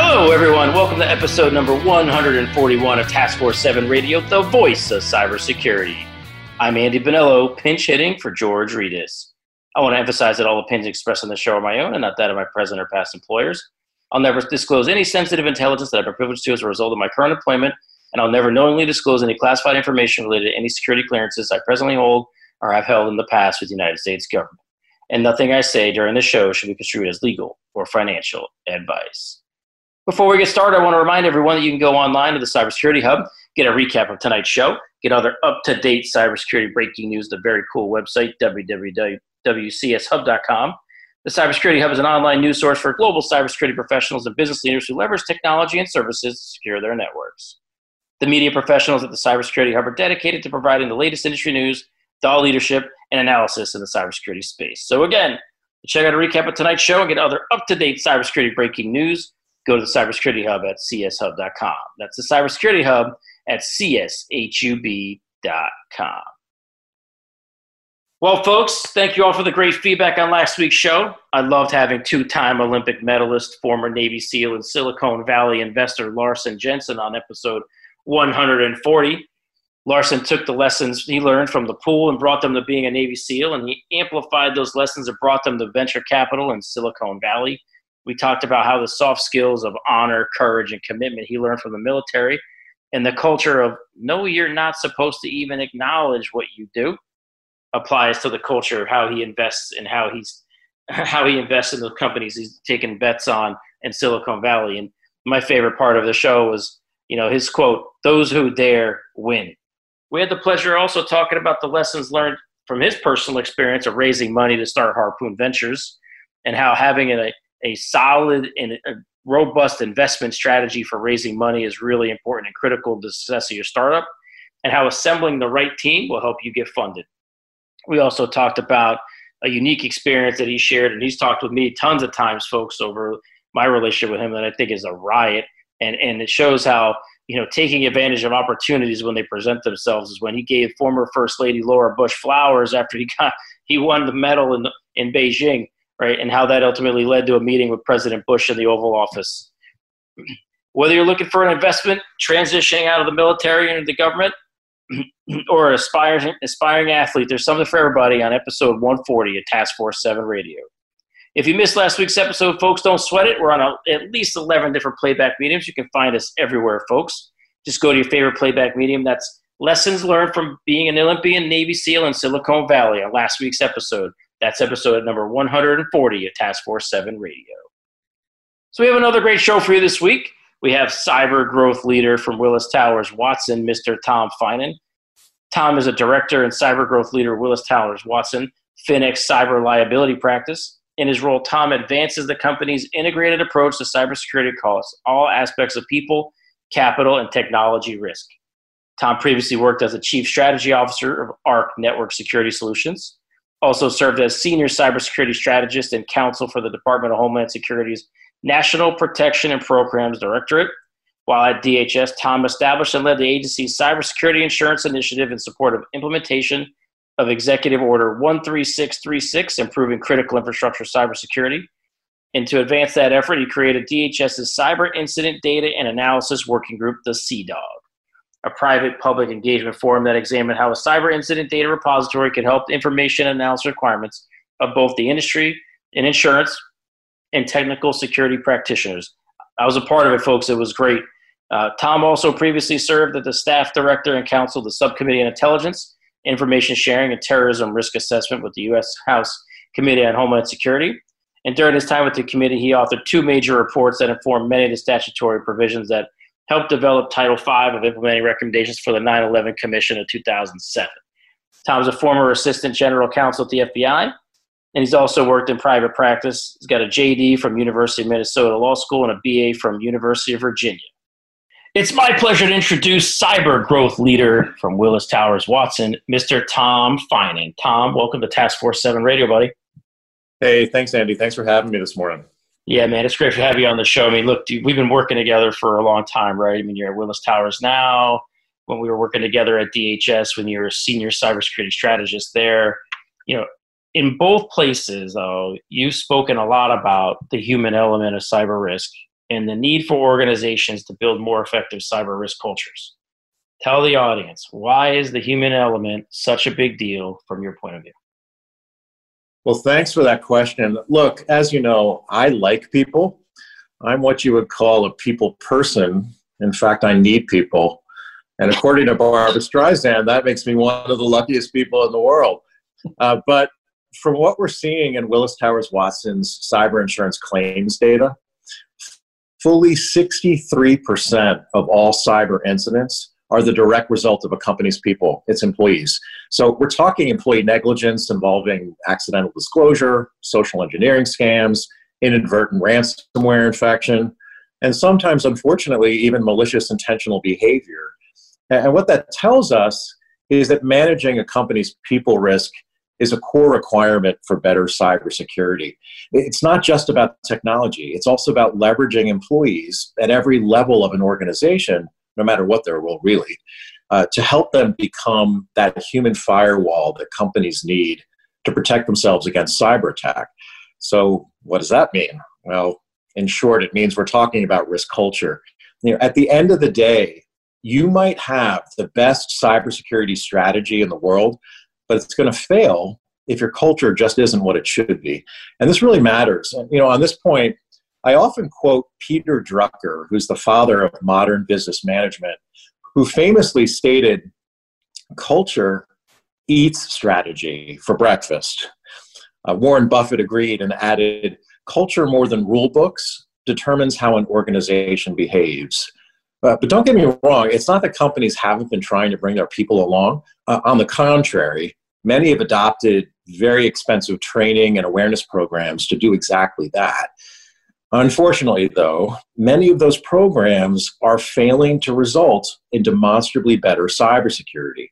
Hello, everyone. Welcome to episode number 141 of Task Force 7 Radio, the voice of cybersecurity. I'm Andy Bonillo, pinch hitting for George Rettas. I want to emphasize that all opinions expressed on the show are my own and not that of my present or past employers. I'll never disclose any sensitive intelligence that I've been privileged to as a result of my current employment, and I'll never knowingly disclose any classified information related to any security clearances I presently hold or have held in the past with the United States government. And nothing I say during the show should be construed as legal or financial advice. Before we get started, I want to remind everyone that you can go online to the Cybersecurity Hub, get a recap of tonight's show, get other up to date cybersecurity breaking news, the very cool website, www.cshub.com. The Cybersecurity Hub is an online news source for global cybersecurity professionals and business leaders who leverage technology and services to secure their networks. The media professionals at the Cybersecurity Hub are dedicated to providing the latest industry news, thought leadership, and analysis in the cybersecurity space. So, again, check out a recap of tonight's show and get other up to date cybersecurity breaking news go to the Cybersecurity Hub at cshub.com. That's the Cybersecurity Hub at cshub.com. Well, folks, thank you all for the great feedback on last week's show. I loved having two time Olympic medalist, former Navy SEAL, and Silicon Valley investor Larsen Jensen on episode 140. Larsen took the lessons he learned from the pool and brought them to being a Navy SEAL, and he amplified those lessons and brought them to venture capital in Silicon Valley. We talked about how the soft skills of honor, courage, and commitment he learned from the military and the culture of no, you're not supposed to even acknowledge what you do applies to the culture of how he invests and how he's how he invests in the companies he's taken bets on in Silicon Valley. And my favorite part of the show was, you know, his quote, those who dare win. We had the pleasure also talking about the lessons learned from his personal experience of raising money to start Harpoon Ventures and how having a, a solid and a robust investment strategy for raising money is really important and critical to the success of your startup, and how assembling the right team will help you get funded. We also talked about a unique experience that he shared, and he's talked with me tons of times, folks, over my relationship with him that I think is a riot. And, and it shows how you know taking advantage of opportunities when they present themselves is when he gave former First Lady Laura Bush flowers after he got he won the medal in in Beijing right? And how that ultimately led to a meeting with President Bush in the Oval Office. Whether you're looking for an investment, transitioning out of the military into the government, or aspiring aspiring athlete, there's something for everybody on episode 140 of Task Force 7 Radio. If you missed last week's episode, folks, don't sweat it. We're on a, at least 11 different playback mediums. You can find us everywhere, folks. Just go to your favorite playback medium. That's lessons learned from being an Olympian Navy SEAL in Silicon Valley on last week's episode. That's episode number 140 of Task Force 7 Radio. So we have another great show for you this week. We have cyber growth leader from Willis Towers Watson, Mr. Tom Finan. Tom is a director and cyber growth leader at Willis Towers Watson, FINEX cyber liability practice. In his role, Tom advances the company's integrated approach to cybersecurity across all aspects of people, capital, and technology risk. Tom previously worked as a chief strategy officer of ARC Network Security Solutions also served as senior cybersecurity strategist and counsel for the Department of Homeland Security's National Protection and Programs Directorate. While at DHS, Tom established and led the agency's cybersecurity insurance initiative in support of implementation of Executive Order 13636, improving critical infrastructure cybersecurity. And to advance that effort, he created DHS's Cyber Incident Data and Analysis Working Group, the CDAWG a private public engagement forum that examined how a cyber incident data repository could help information analysis requirements of both the industry and insurance and technical security practitioners. I was a part of it, folks. It was great. Uh, Tom also previously served as the staff director and counsel of the Subcommittee on Intelligence, Information Sharing, and Terrorism Risk Assessment with the U.S. House Committee on Homeland Security. And during his time with the committee, he authored two major reports that informed many of the statutory provisions that helped develop Title V of implementing recommendations for the 9 11 Commission of 2007. Tom's a former assistant general counsel at the FBI, and he's also worked in private practice. He's got a JD from University of Minnesota Law School and a BA from University of Virginia. It's my pleasure to introduce cyber growth leader from Willis Towers Watson, Mr. Tom Finan. Tom, welcome to Task Force 7 Radio, buddy. Hey, thanks, Andy. Thanks for having me this morning. Yeah, man, it's great to have you on the show. I mean, look, dude, we've been working together for a long time, right? I mean, you're at Willis Towers now. When we were working together at DHS, when you were a senior cybersecurity strategist there, you know, in both places, though, you've spoken a lot about the human element of cyber risk and the need for organizations to build more effective cyber risk cultures. Tell the audience why is the human element such a big deal from your point of view? Well, thanks for that question. Look, as you know, I like people. I'm what you would call a people person. In fact, I need people. And according to Barbra Streisand, that makes me one of the luckiest people in the world. Uh, but from what we're seeing in Willis Towers Watson's cyber insurance claims data, fully 63% of all cyber incidents are the direct result of a company's people, its employees. So we're talking employee negligence involving accidental disclosure, social engineering scams, inadvertent ransomware infection, and sometimes, unfortunately, even malicious intentional behavior. And what that tells us is that managing a company's people risk is a core requirement for better cybersecurity. It's not just about technology, it's also about leveraging employees at every level of an organization, no matter what their role really, uh, to help them become that human firewall that companies need to protect themselves against cyber attack. So, what does that mean? Well, in short, it means we're talking about risk culture. You know, at the end of the day, you might have the best cybersecurity strategy in the world, but it's going to fail if your culture just isn't what it should be. And this really matters. And, you know, on this point, I often quote Peter Drucker, who's the father of modern business management, who famously stated, Culture eats strategy for breakfast. Uh, Warren Buffett agreed and added, Culture more than rule books determines how an organization behaves. Uh, but don't get me wrong, it's not that companies haven't been trying to bring their people along. Uh, on the contrary, many have adopted very expensive training and awareness programs to do exactly that. Unfortunately, though, many of those programs are failing to result in demonstrably better cybersecurity.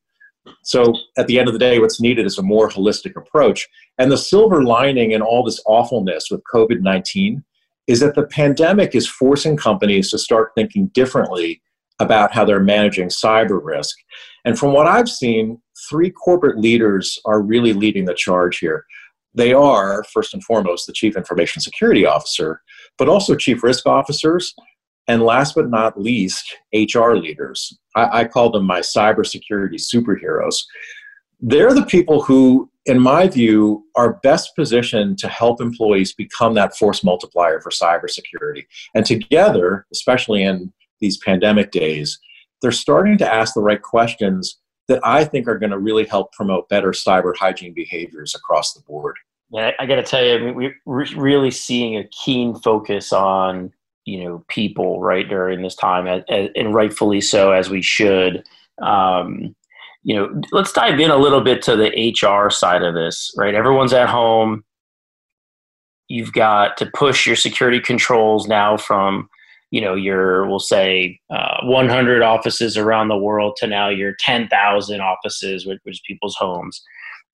So, at the end of the day, what's needed is a more holistic approach. And the silver lining in all this awfulness with COVID 19 is that the pandemic is forcing companies to start thinking differently about how they're managing cyber risk. And from what I've seen, three corporate leaders are really leading the charge here. They are, first and foremost, the Chief Information Security Officer, but also Chief Risk Officers, and last but not least, HR leaders. I, I call them my cybersecurity superheroes. They're the people who, in my view, are best positioned to help employees become that force multiplier for cybersecurity. And together, especially in these pandemic days, they're starting to ask the right questions that I think are going to really help promote better cyber hygiene behaviors across the board. Yeah, I got to tell you, I mean, we're really seeing a keen focus on you know people right during this time, and rightfully so, as we should. Um, you know, let's dive in a little bit to the HR side of this. Right, everyone's at home. You've got to push your security controls now from you know your we'll say uh, 100 offices around the world to now your 10,000 offices, which, which is people's homes.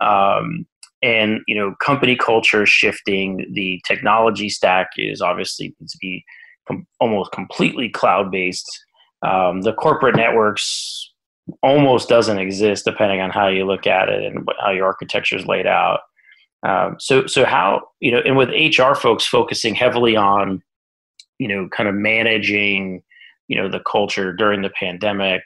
Um, and you know company culture shifting. The technology stack is obviously to be com- almost completely cloud based. Um, the corporate networks almost doesn't exist depending on how you look at it and how your architecture is laid out. Um, so, so how you know, and with HR folks focusing heavily on you know, kind of managing, you know, the culture during the pandemic.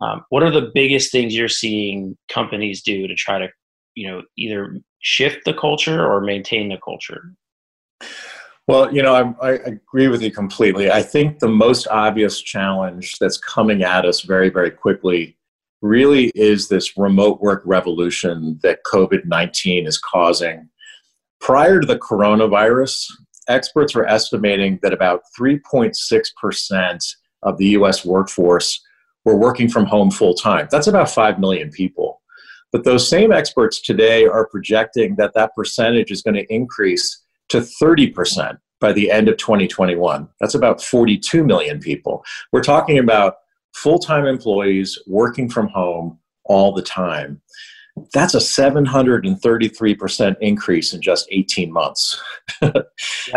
Um, what are the biggest things you're seeing companies do to try to, you know, either shift the culture or maintain the culture? Well, you know, I, I, agree with you completely. I think the most obvious challenge that's coming at us very, very quickly really is this remote work revolution that COVID 19 is causing. Prior to the coronavirus, experts were estimating that about 3.6% of the US workforce were working from home full time. That's about 5 million people. But those same experts today are projecting that that percentage is going to increase to 30% by the end of 2021. That's about 42 million people. We're talking about full time employees working from home all the time. That's a 733% increase in just 18 months. yeah,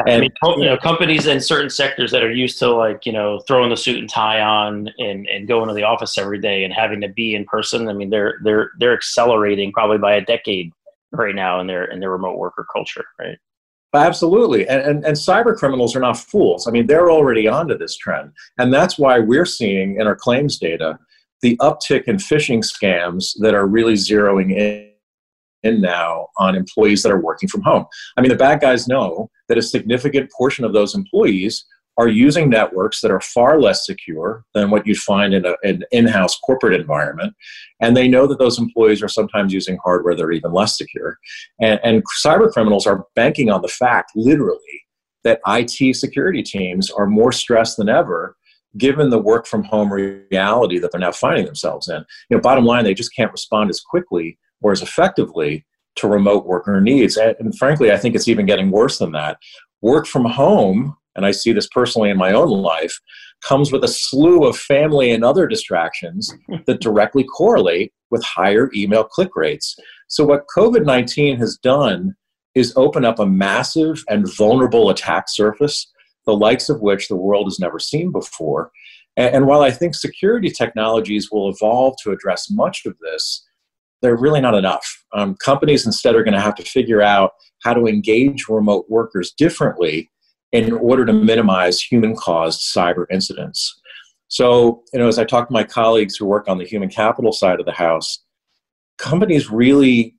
and, I mean, you know, companies in certain sectors that are used to like, you know, throwing the suit and tie on and, and going to the office every day and having to be in person. I mean, they're, they're, they're accelerating probably by a decade right now in their, in their remote worker culture, right? Absolutely. And, and, and, cyber criminals are not fools. I mean, they're already onto this trend. And that's why we're seeing in our claims data the uptick in phishing scams that are really zeroing in, in now on employees that are working from home. I mean, the bad guys know that a significant portion of those employees are using networks that are far less secure than what you'd find in a, an in-house corporate environment and they know that those employees are sometimes using hardware that are even less secure and, and cyber criminals are banking on the fact literally that it security teams are more stressed than ever given the work from home reality that they're now finding themselves in you know bottom line they just can't respond as quickly or as effectively to remote worker needs and, and frankly i think it's even getting worse than that work from home and I see this personally in my own life, comes with a slew of family and other distractions that directly correlate with higher email click rates. So, what COVID 19 has done is open up a massive and vulnerable attack surface, the likes of which the world has never seen before. And, and while I think security technologies will evolve to address much of this, they're really not enough. Um, companies instead are going to have to figure out how to engage remote workers differently in order to minimize human caused cyber incidents. So, you know, as I talk to my colleagues who work on the human capital side of the house, companies really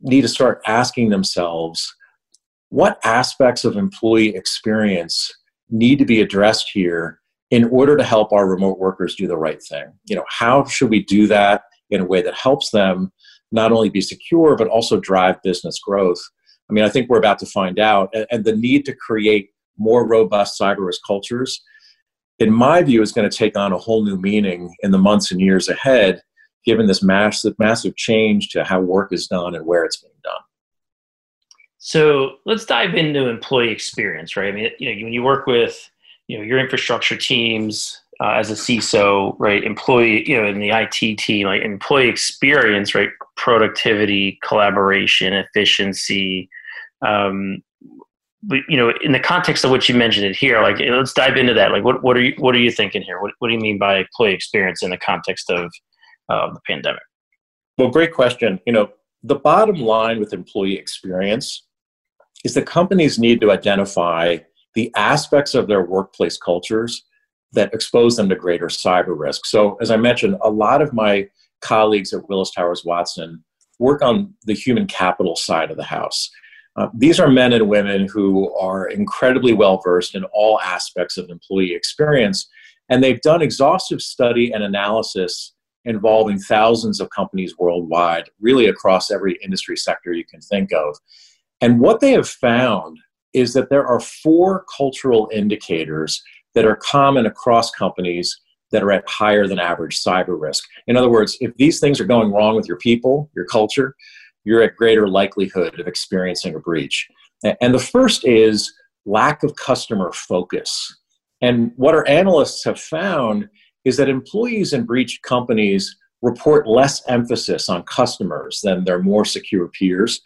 need to start asking themselves what aspects of employee experience need to be addressed here in order to help our remote workers do the right thing. You know, how should we do that in a way that helps them not only be secure but also drive business growth? I mean, I think we're about to find out, and the need to create more robust cyber risk cultures, in my view, is going to take on a whole new meaning in the months and years ahead, given this massive, massive change to how work is done and where it's being done. So let's dive into employee experience, right? I mean, you know, when you work with, you know, your infrastructure teams uh, as a CISO, right? Employee, you know, in the IT team, like employee experience, right? Productivity, collaboration, efficiency. Um, you know, in the context of what you mentioned it here, like let's dive into that. Like, what what are you what are you thinking here? What what do you mean by employee experience in the context of uh, the pandemic? Well, great question. You know, the bottom line with employee experience is that companies need to identify the aspects of their workplace cultures that expose them to greater cyber risk. So, as I mentioned, a lot of my colleagues at Willis Towers Watson work on the human capital side of the house. Uh, these are men and women who are incredibly well versed in all aspects of employee experience, and they've done exhaustive study and analysis involving thousands of companies worldwide, really across every industry sector you can think of. And what they have found is that there are four cultural indicators that are common across companies that are at higher than average cyber risk. In other words, if these things are going wrong with your people, your culture, you're at greater likelihood of experiencing a breach. And the first is lack of customer focus. And what our analysts have found is that employees in breached companies report less emphasis on customers than their more secure peers,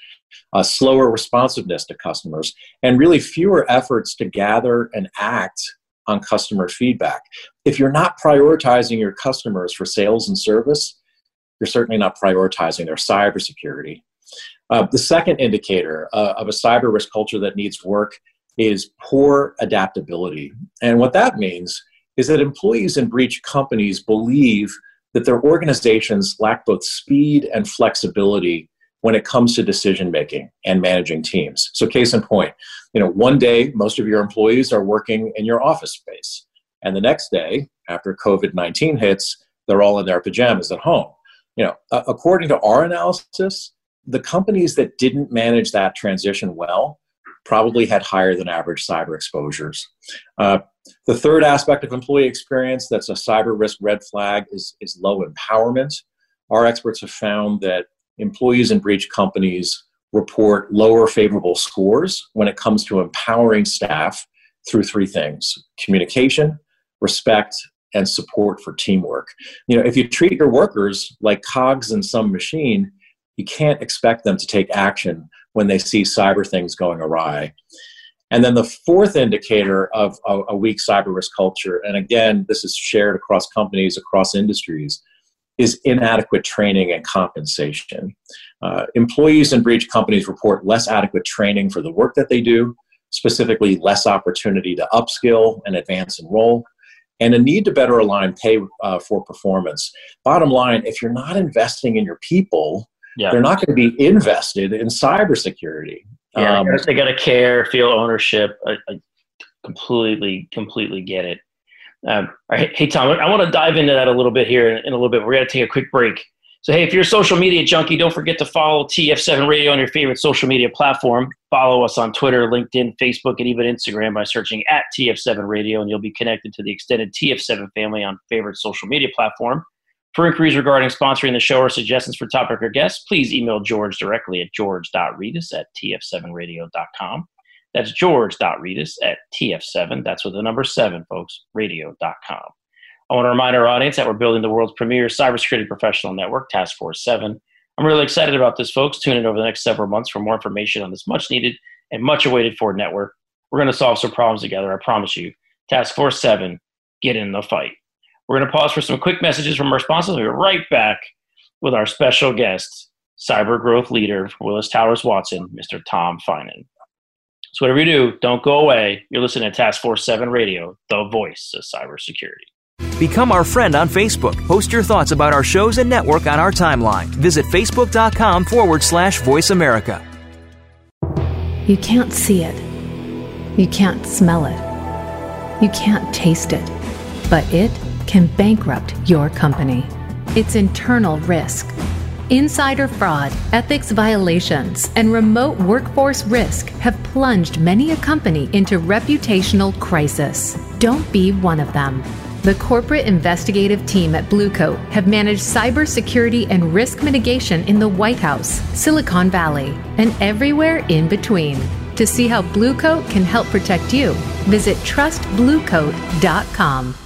uh, slower responsiveness to customers, and really fewer efforts to gather and act on customer feedback. If you're not prioritizing your customers for sales and service, you're certainly not prioritizing their cybersecurity. Uh, the second indicator uh, of a cyber risk culture that needs work is poor adaptability. And what that means is that employees in breach companies believe that their organizations lack both speed and flexibility when it comes to decision making and managing teams. So case in point, you know, one day most of your employees are working in your office space, and the next day after COVID-19 hits, they're all in their pajamas at home. You know, uh, according to our analysis, the companies that didn't manage that transition well probably had higher than average cyber exposures. Uh, the third aspect of employee experience that's a cyber risk red flag is, is low empowerment. Our experts have found that employees in breach companies report lower favorable scores when it comes to empowering staff through three things communication, respect, and support for teamwork. You know, if you treat your workers like cogs in some machine, you can't expect them to take action when they see cyber things going awry. And then the fourth indicator of a, weak cyber risk culture, and again, this is shared across companies, across industries, is inadequate training and compensation. Uh, employees in breach companies report less adequate training for the work that they do, specifically less opportunity to upskill and advance in role, and a need to better align pay uh, for performance. Bottom line, if you're not investing in your people, yeah. they're not going to be invested in cybersecurity. Yeah, um, they got to care, feel ownership. I, I, completely, completely get it. Um, all right, hey Tom, I want to dive into that a little bit here in, in a little bit. We're going to take a quick break. So, hey, if you're a social media junkie, don't forget to follow TF7 Radio on your favorite social media platform. Follow us on Twitter, LinkedIn, Facebook, and even Instagram by searching at TF7 Radio, and you'll be connected to the extended TF7 family on favorite social media platform. For inquiries regarding sponsoring the show or suggestions for topic or guests, please email George directly at george.rettas at tf7radio.com. That's george.rettas at tf7, that's with the number 7, folks, radio.com. I want to remind our audience that we're building the world's premier cybersecurity professional network, Task Force 7. I'm really excited about this, folks. Tune in over the next several months for more information on this much needed and much awaited for network. We're going to solve some problems together, I promise you. Task Force 7, get in the fight. We're going to pause for some quick messages from our sponsors. We'll be right back with our special guest, cyber growth leader Willis Towers Watson, Mr. Tom Finan. So, whatever you do, don't go away. You're listening to Task Force 7 Radio, the voice of cybersecurity. Become our friend on Facebook. Post your thoughts about our shows and network on our timeline. Visit facebook.com forward slash voice America. You can't see it. You can't smell it. You can't taste it. But it can bankrupt your company. It's internal risk. Insider fraud, ethics violations, and remote workforce risk have plunged many a company into reputational crisis. Don't be one of them. The corporate investigative team at Bluecoat have managed cybersecurity and risk mitigation in the White House, Silicon Valley, and everywhere in between. To see how Bluecoat can help protect you, visit trustbluecoat.com.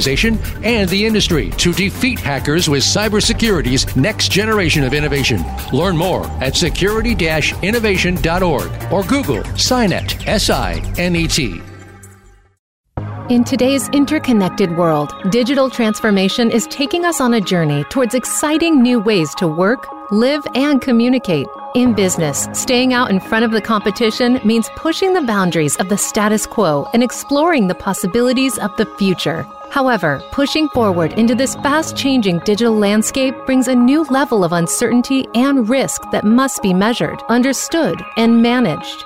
and the industry to defeat hackers with cybersecurity's next generation of innovation. Learn more at security security-innovation.org or Google SINET, S-I-N-E-T. In today's interconnected world, digital transformation is taking us on a journey towards exciting new ways to work, live, and communicate. In business, staying out in front of the competition means pushing the boundaries of the status quo and exploring the possibilities of the future. However, pushing forward into this fast changing digital landscape brings a new level of uncertainty and risk that must be measured, understood, and managed.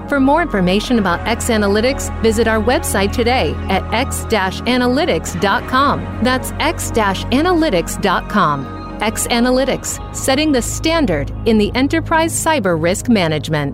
For more information about X Analytics, visit our website today at x-analytics.com. That's x-analytics.com. X Analytics, setting the standard in the enterprise cyber risk management.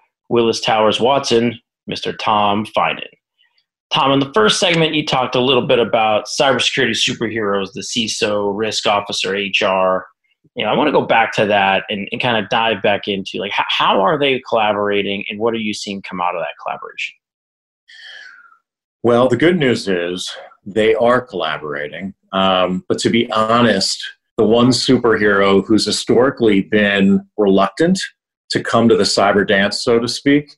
Willis Towers Watson, Mr. Tom Finan. Tom, in the first segment, you talked a little bit about cybersecurity superheroes, the CISO, risk officer, HR. You know, I want to go back to that and, and kind of dive back into like how, how are they collaborating and what are you seeing come out of that collaboration? Well, the good news is they are collaborating. Um, but to be honest, the one superhero who's historically been reluctant to come to the cyber dance, so to speak,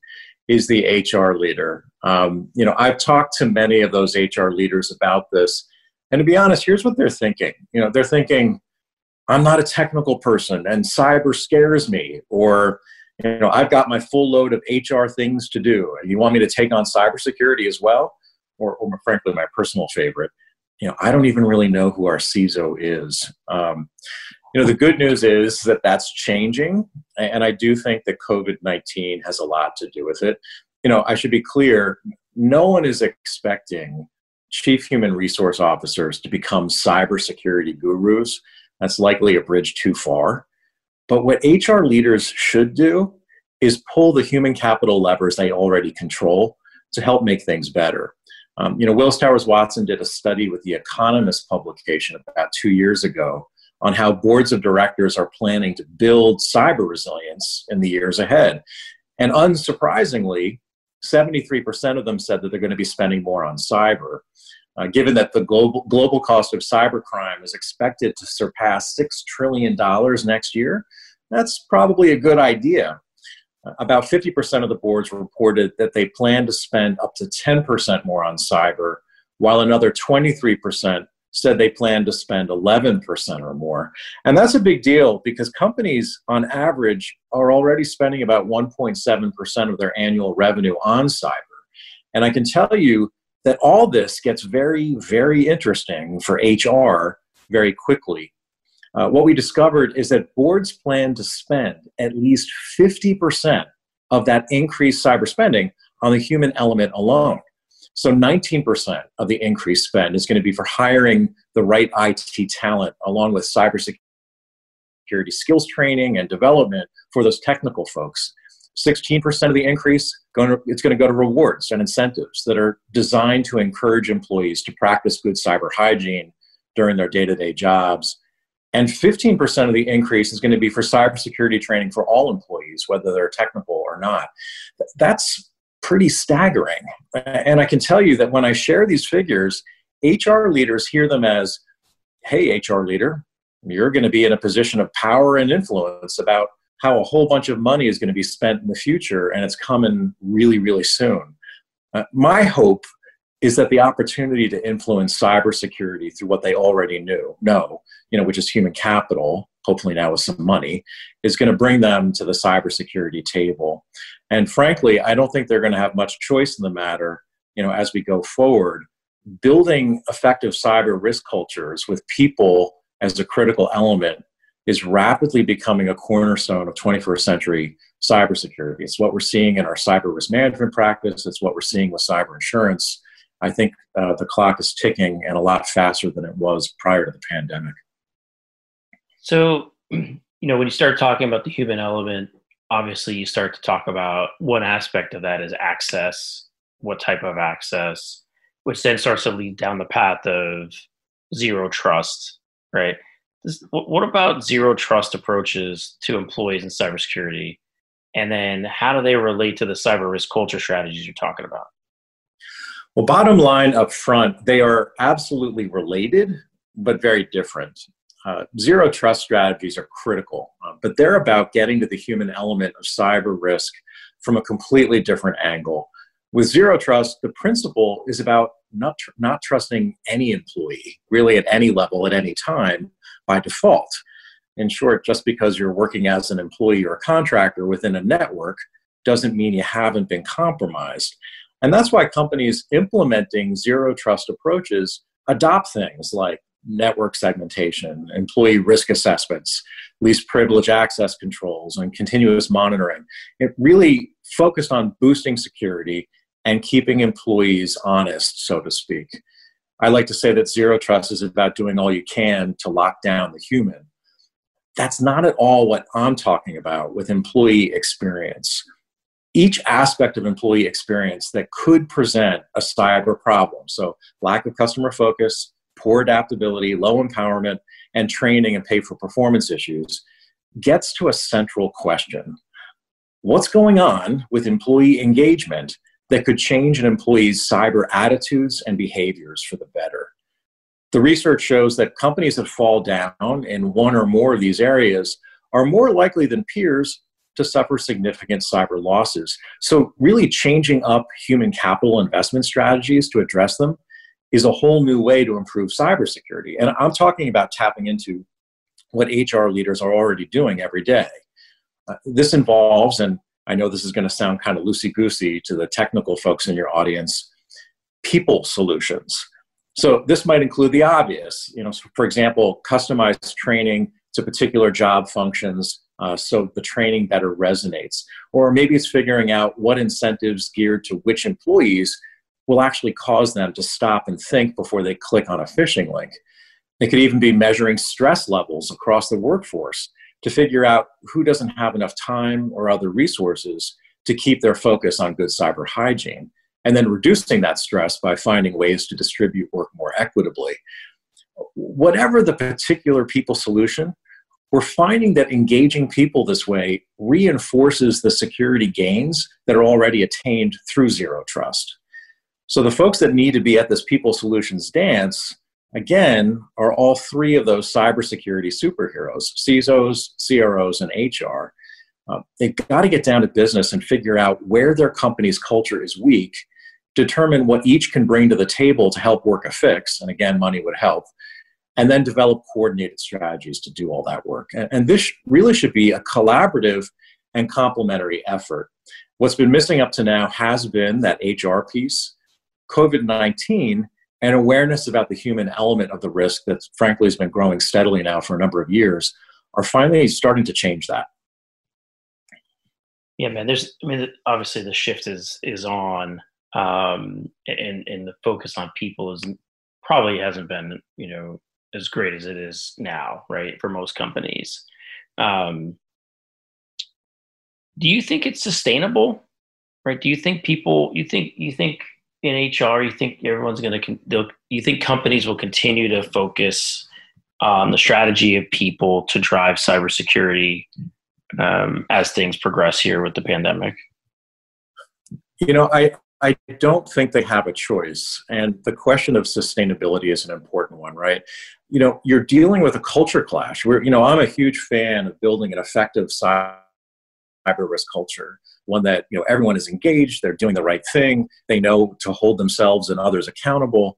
is the HR leader. Um, you know, I've talked to many of those HR leaders about this, and to be honest, here's what they're thinking. You know, they're thinking, "I'm not a technical person, and cyber scares me," or you know, I've got my full load of HR things to do. And you want me to take on cybersecurity as well? Or, or frankly, my personal favorite, you know, I don't even really know who our CISO is. Um, you know, the good news is that that's changing, and I do think that COVID 19 has a lot to do with it. You know, I should be clear no one is expecting chief human resource officers to become cybersecurity gurus. That's likely a bridge too far. But what HR leaders should do is pull the human capital levers they already control to help make things better. Um, you know, Willis Towers Watson did a study with the Economist publication about two years ago on how boards of directors are planning to build cyber resilience in the years ahead. And unsurprisingly, 73% of them said that they're going to be spending more on cyber. Uh, given that the global, global cost of cybercrime is expected to surpass $6 trillion next year, that's probably a good idea. Uh, about 50% of the boards reported that they plan to spend up to 10% more on cyber, while another 23% said they plan to spend 11% or more. And that's a big deal because companies, on average, are already spending about 1.7% of their annual revenue on cyber. And I can tell you that all this gets very, very interesting for HR very quickly. Uh, what we discovered is that boards plan to spend at least 50% of that increased cyber spending on the human element alone. So 19% of the increased spend is going to be for hiring the right IT talent along with cybersecurity skills training and development for those technical folks. 16% of the increase going to, it's going to go to rewards and incentives that are designed to encourage employees to practice good cyber hygiene during their day-to-day jobs. And 15% of the increase is going to be for cybersecurity training for all employees, whether they're technical or not. That's pretty staggering. And I can tell you that when I share these figures, HR leaders hear them as, hey, HR leader, you're going to be in a position of power and influence about how a whole bunch of money is going to be spent in the future, and it's coming really, really soon. Uh, my hope is that the opportunity to influence cybersecurity through what they already knew, know, you know, which is human capital, hopefully now with some money, is going to bring them to the cybersecurity table. And frankly, I don't think they're going to have much choice in the matter, you know, as we go forward. Building effective cyber risk cultures with people as a critical element is rapidly becoming a cornerstone of 21st century cybersecurity. It's what we're seeing in our cyber risk management practice. It's what we're seeing with cyber insurance. I think uh, the clock is ticking and a lot faster than it was prior to the pandemic. So, you know, when you start talking about the human element, obviously you start to talk about one aspect of that is access, what type of access, which then starts to lead down the path of zero trust, right? This, what about zero trust approaches to employees in cybersecurity? And then how do they relate to the cyber risk culture strategies you're talking about? Well, bottom line up front, they are absolutely related, but very different. Uh, zero trust strategies are critical, uh, but they're about getting to the human element of cyber risk from a completely different angle. With zero trust, the principle is about not, tr- not trusting any employee, really at any level, at any time, by default. In short, just because you're working as an employee or a contractor within a network doesn't mean you haven't been compromised. And that's why companies implementing zero trust approaches adopt things like network segmentation, employee risk assessments, least privilege access controls, and continuous monitoring. It really focused on boosting security and keeping employees honest, so to speak. I like to say that zero trust is about doing all you can to lock down the human. That's not at all what I'm talking about with employee experience. Each aspect of employee experience that could present a cyber problem, so lack of customer focus, poor adaptability, low empowerment, and training and pay for performance issues, gets to a central question What's going on with employee engagement that could change an employee's cyber attitudes and behaviors for the better? The research shows that companies that fall down in one or more of these areas are more likely than peers to suffer significant cyber losses. So, really changing up human capital investment strategies to address them is a whole new way to improve cybersecurity. And I'm talking about tapping into what HR leaders are already doing every day. Uh, this involves, and I know this is going to sound kind of loosey goosey to the technical folks in your audience, people solutions. So this might include the obvious, you know, so for example, customized training to particular job functions uh, so the training better resonates. Or maybe it's figuring out what incentives geared to which employees will actually cause them to stop and think before they click on a phishing link. It could even be measuring stress levels across the workforce to figure out who doesn't have enough time or other resources to keep their focus on good cyber hygiene, and then reducing that stress by finding ways to distribute work more equitably. Whatever the particular people solution, we're finding that engaging people this way reinforces the security gains that are already attained through zero trust. So the folks that need to be at this people solutions dance, again, are all three of those cybersecurity superheroes CISOs, CROs, and HR. Uh, they've got to get down to business and figure out where their company's culture is weak, determine what each can bring to the table to help work a fix, and again, money would help, and then develop coordinated strategies to do all that work. And, and this really should be a collaborative and complementary effort. What's been missing up to now has been that HR piece COVID 19 and awareness about the human element of the risk that frankly has been growing steadily now for a number of years are finally starting to change that. Yeah, man. There's, I mean, obviously the shift is is on, um, and and the focus on people is probably hasn't been, you know, as great as it is now, right? For most companies, um, do you think it's sustainable? Right? Do you think people? You think you think in HR, you think everyone's going to, you think companies will continue to focus on the strategy of people to drive cybersecurity um, as things progress here with the pandemic? You know, I, I don't think they have a choice. And the question of sustainability is an important one, right? You know, you're dealing with a culture clash. Where, you know, I'm a huge fan of building an effective cyber risk culture one that you know everyone is engaged they're doing the right thing they know to hold themselves and others accountable.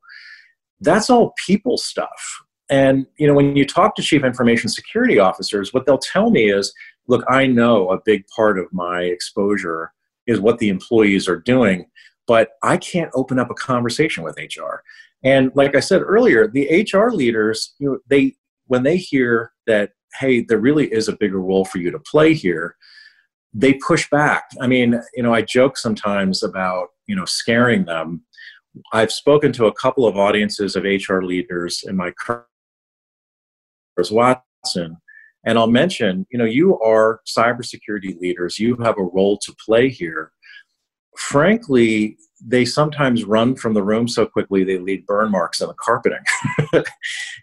That's all people stuff. And you know when you talk to chief information security officers what they'll tell me is look i know a big part of my exposure is what the employees are doing but i can't open up a conversation with hr and like i said earlier the hr leaders you know they when they hear that hey there really is a bigger role for you to play here they push back. I mean, you know, I joke sometimes about, you know, scaring them. I've spoken to a couple of audiences of HR leaders in my career Watson, and I'll mention, you know, you are cybersecurity leaders. You have a role to play here. Frankly, they sometimes run from the room so quickly they leave burn marks on the carpeting.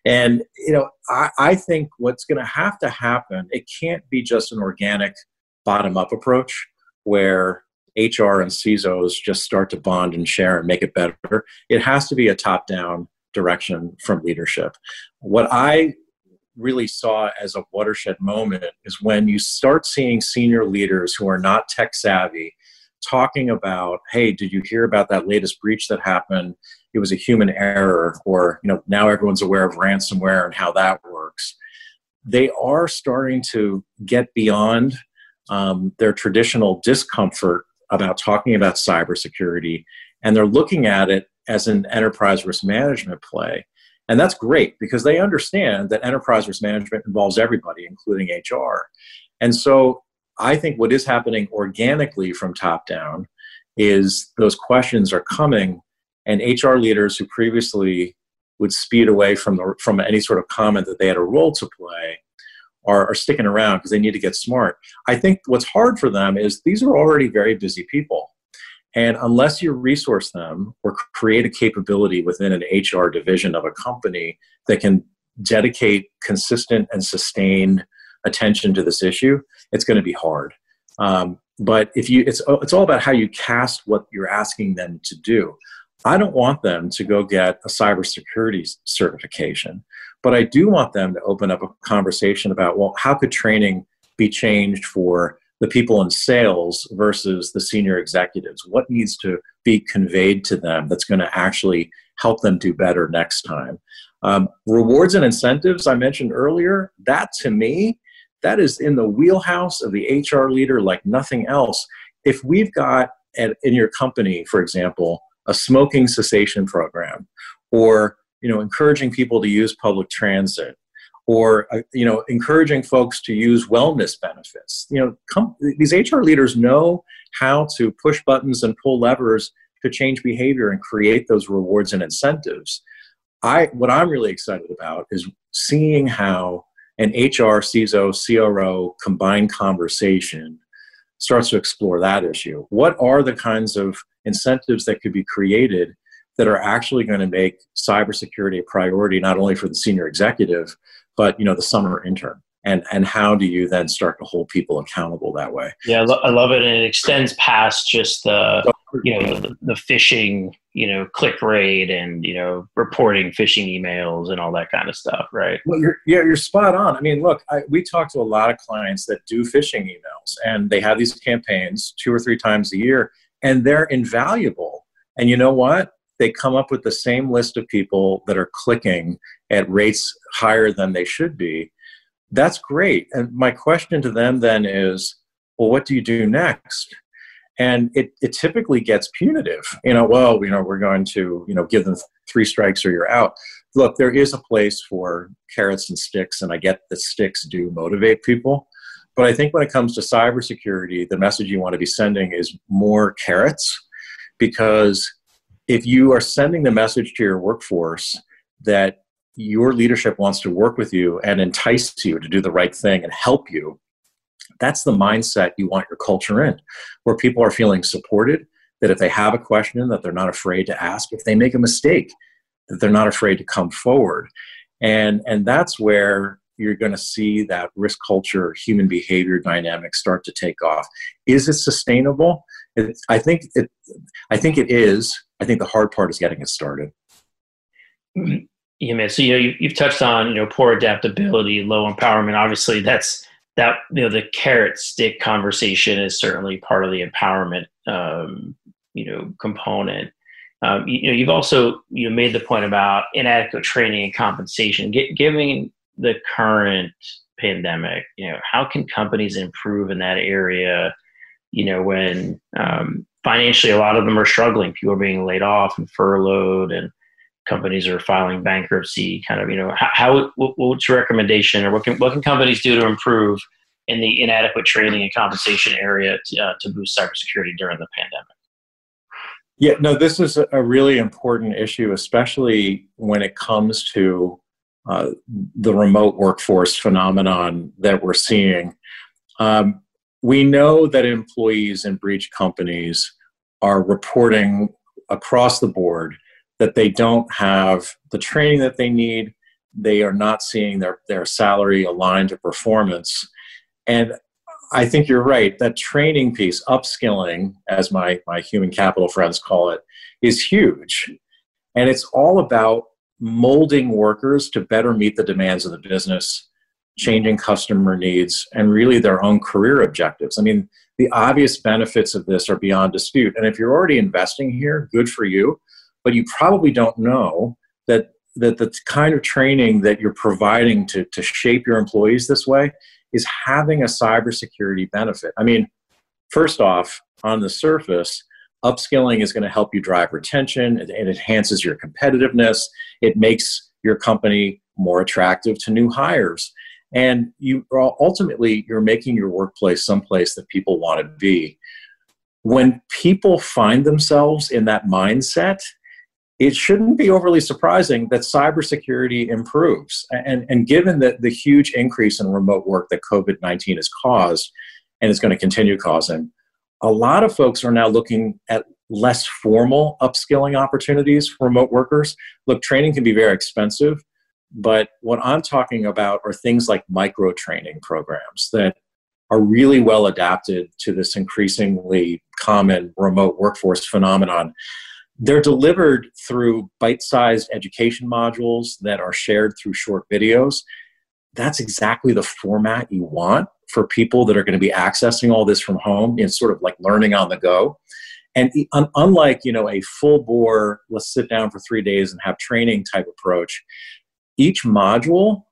and, you know, I, I think what's going to have to happen, it can't be just an organic bottom up approach where HR and CISOs just start to bond and share and make it better. It has to be a top down direction from leadership. What I really saw as a watershed moment is when you start seeing senior leaders who are not tech savvy talking about, hey, did you hear about that latest breach that happened? It was a human error, or you know, now everyone's aware of ransomware and how that works. They are starting to get beyond um, their traditional discomfort about talking about cybersecurity, and they're looking at it as an enterprise risk management play. And that's great because they understand that enterprise risk management involves everybody, including HR. And so I think what is happening organically from top down is those questions are coming, and HR leaders who previously would speed away from the, from any sort of comment that they had a role to play are, are sticking around because they need to get smart. I think what's hard for them is these are already very busy people. And unless you resource them or create a capability within an HR division of a company that can dedicate consistent and sustained attention to this issue, it's going to be hard. Um, but if you, it's it's all about how you cast what you're asking them to do. I don't want them to go get a cybersecurity certification, but I do want them to open up a conversation about well, how could training be changed for the people in sales versus the senior executives? What needs to be conveyed to them that's going to actually help them do better next time? Um, rewards and incentives, I mentioned earlier, that to me that is in the wheelhouse of the HR leader like nothing else. If we've got at, in your company, for example, a smoking cessation program, or you know, encouraging people to use public transit, or uh, you know, encouraging folks to use wellness benefits. You know, com- these HR leaders know how to push buttons and pull levers to change behavior and create those rewards and incentives. I what I'm really excited about is seeing how an HR, CISO, CRO combined conversation starts to explore that issue. What are the kinds of incentives that could be created that are actually going to make cybersecurity a priority not only for the senior executive, but you know the summer intern? And and how do you then start to hold people accountable that way? Yeah, I, lo- I love it, and it extends past just the you know the, the phishing you know click rate and you know reporting phishing emails and all that kind of stuff right well you're yeah you're spot on i mean look I, we talk to a lot of clients that do phishing emails and they have these campaigns two or three times a year and they're invaluable. And you know what? They come up with the same list of people that are clicking at rates higher than they should be. That's great. And my question to them then is well what do you do next? And it, it typically gets punitive. You know well you know we're going to you know give them three strikes or you're out. Look there is a place for carrots and sticks and i get that sticks do motivate people but i think when it comes to cybersecurity the message you want to be sending is more carrots because if you are sending the message to your workforce that your leadership wants to work with you and entice you to do the right thing and help you that's the mindset you want your culture in, where people are feeling supported, that if they have a question, that they're not afraid to ask. If they make a mistake, that they're not afraid to come forward. And, and that's where you're going to see that risk culture, human behavior dynamic start to take off. Is it sustainable? It, I think it. I think it is. I think the hard part is getting it started. Yeah, man. So you know, you, have touched on you know poor adaptability, low empowerment. Obviously, that's that you know the carrot stick conversation is certainly part of the empowerment um, you know component. Um, you, you, know you've also you know, made the point about inadequate training and compensation. Get, given the current pandemic, you know how can companies improve in that area? You know when um, financially a lot of them are struggling. People are being laid off and furloughed and companies are filing bankruptcy kind of you know how, how what's your recommendation or what can what can companies do to improve in the inadequate training and compensation area to, uh, to boost cybersecurity during the pandemic yeah no this is a really important issue especially when it comes to uh, the remote workforce phenomenon that we're seeing um, we know that employees in breach companies are reporting across the board that they don't have the training that they need. They are not seeing their, their salary aligned to performance. And I think you're right. That training piece, upskilling, as my, my human capital friends call it, is huge. And it's all about molding workers to better meet the demands of the business, changing customer needs, and really their own career objectives. I mean, the obvious benefits of this are beyond dispute. And if you're already investing here, good for you. But you probably don't know that that the kind of training that you're providing to, to shape your employees this way is having a cybersecurity benefit. I mean, first off, on the surface, upskilling is going to help you drive retention, it, it enhances your competitiveness, it makes your company more attractive to new hires. And you uh, ultimately you're making your workplace someplace that people want to be. When people find themselves in that mindset, it shouldn't be overly surprising that cybersecurity improves. And, and given the, the huge increase in remote work that COVID 19 has caused and is going to continue causing, a lot of folks are now looking at less formal upskilling opportunities for remote workers. Look, training can be very expensive, but what I'm talking about are things like micro training programs that are really well adapted to this increasingly common remote workforce phenomenon. They're delivered through bite sized education modules that are shared through short videos. That's exactly the format you want for people that are going to be accessing all this from home. It's sort of like learning on the go. And unlike you know a full bore, let's sit down for three days and have training type approach, each module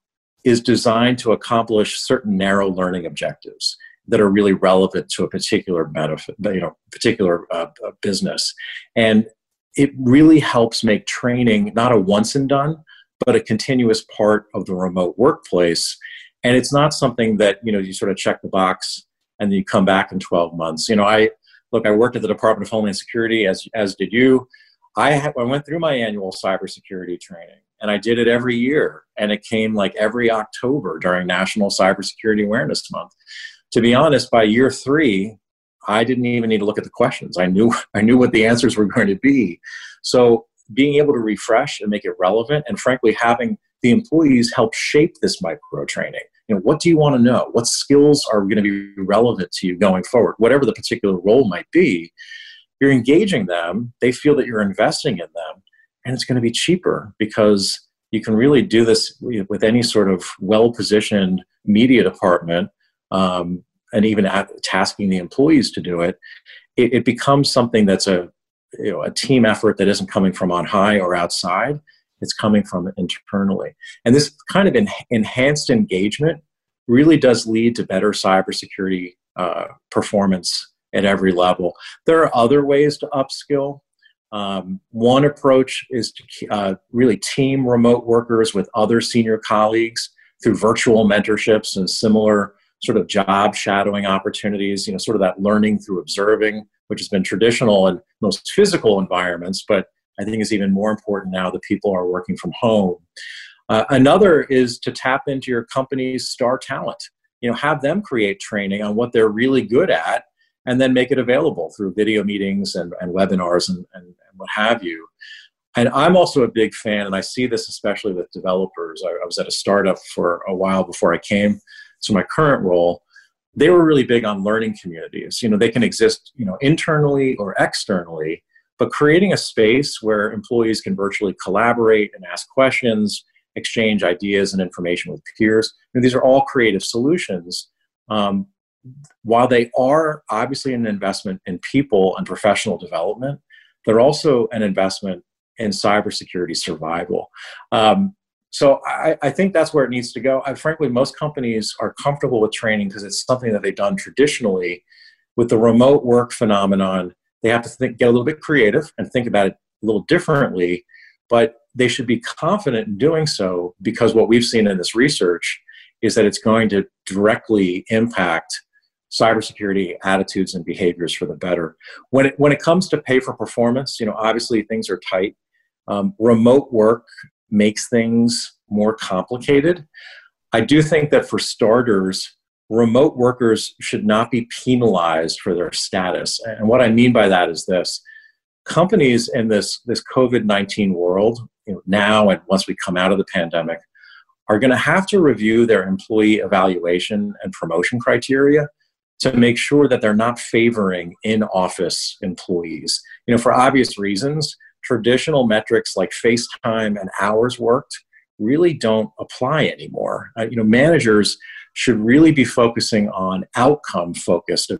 is designed to accomplish certain narrow learning objectives that are really relevant to a particular benefit, you know, particular uh, business. And it really helps make training not a once and done, but a continuous part of the remote workplace. And it's not something that, you know, you sort of check the box and then you come back in 12 months. You know, I look, I worked at the Department of Homeland Security as, as did you. I, ha- I went through my annual cybersecurity training and I did it every year. And it came like every October during National Cybersecurity Awareness Month. To be honest, by year three, I didn't even need to look at the questions. I knew I knew what the answers were going to be. So being able to refresh and make it relevant, and frankly, having the employees help shape this micro training. You know, what do you want to know? What skills are going to be relevant to you going forward? Whatever the particular role might be, you're engaging them. They feel that you're investing in them, and it's going to be cheaper because you can really do this with any sort of well-positioned media department um, and even tasking the employees to do it, it, it becomes something that's a you know a team effort that isn't coming from on high or outside. It's coming from internally, and this kind of en- enhanced engagement really does lead to better cybersecurity uh, performance at every level. There are other ways to upskill. Um, one approach is to uh, really team remote workers with other senior colleagues through virtual mentorships and similar sort of job shadowing opportunities, you know, sort of that learning through observing, which has been traditional in most physical environments, but I think is even more important now that people are working from home. Uh, another is to tap into your company's star talent. You know, have them create training on what they're really good at and then make it available through video meetings and, and webinars and, and, and what have you. And I'm also a big fan, and I see this especially with developers. I, I was at a startup for a while before I came to my current role, they were really big on learning communities. You know, they can exist, you know, internally or externally, but creating a space where employees can virtually collaborate and ask questions, exchange ideas and information with peers. You know, these are all creative solutions. Um, while they are obviously an investment in people and professional development, they're also an investment in cybersecurity survival. Um, so I, I, think that's where it needs to go. I, frankly, most companies are comfortable with training because it's something that they've done traditionally. With the remote work phenomenon, they have to think, get a little bit creative and think about it a little differently. But they should be confident in doing so because what we've seen in this research is that it's going to directly impact cybersecurity attitudes and behaviors for the better. When it, when it comes to pay for performance, you know, obviously things are tight. Um, remote work makes things more complicated. I do think that for starters, remote workers should not be penalized for their status. And what I mean by that is this companies in this, this COVID 19 world, you know, now and once we come out of the pandemic, are going to have to review their employee evaluation and promotion criteria to make sure that they're not favoring in office employees. You know, for obvious reasons, traditional metrics like face time and hours worked really don't apply anymore. Uh, you know, managers should really be focusing on outcome focused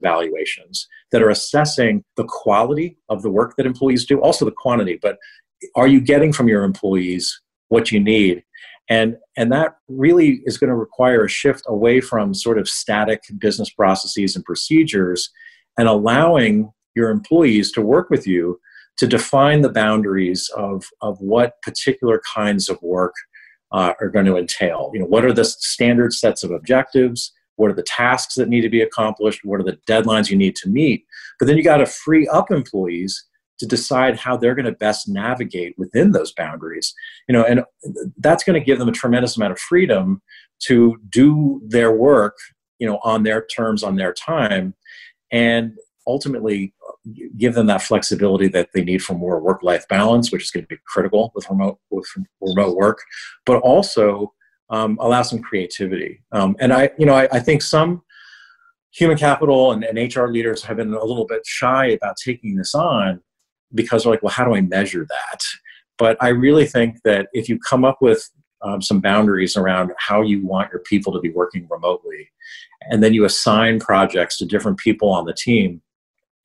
evaluations that are assessing the quality of the work that employees do, also the quantity, but are you getting from your employees what you need? And, and that really is going to require a shift away from sort of static business processes and procedures and allowing your employees to work with you to define the boundaries of, of what particular kinds of work uh, are going to entail. You know, what are the standard sets of objectives? What are the tasks that need to be accomplished? What are the deadlines you need to meet? But then you got to free up employees to decide how they're going to best navigate within those boundaries. You know, and that's going to give them a tremendous amount of freedom to do their work, you know, on their terms, on their time, and ultimately give them that flexibility that they need for more work-life balance, which is going to be critical with remote with remote work, but also um, allow some creativity. Um, and I, you know, I, I, think some human capital and, and HR leaders have been a little bit shy about taking this on because they're like, well, how do I measure that? But I really think that if you come up with um, some boundaries around how you want your people to be working remotely, and then you assign projects to different people on the team,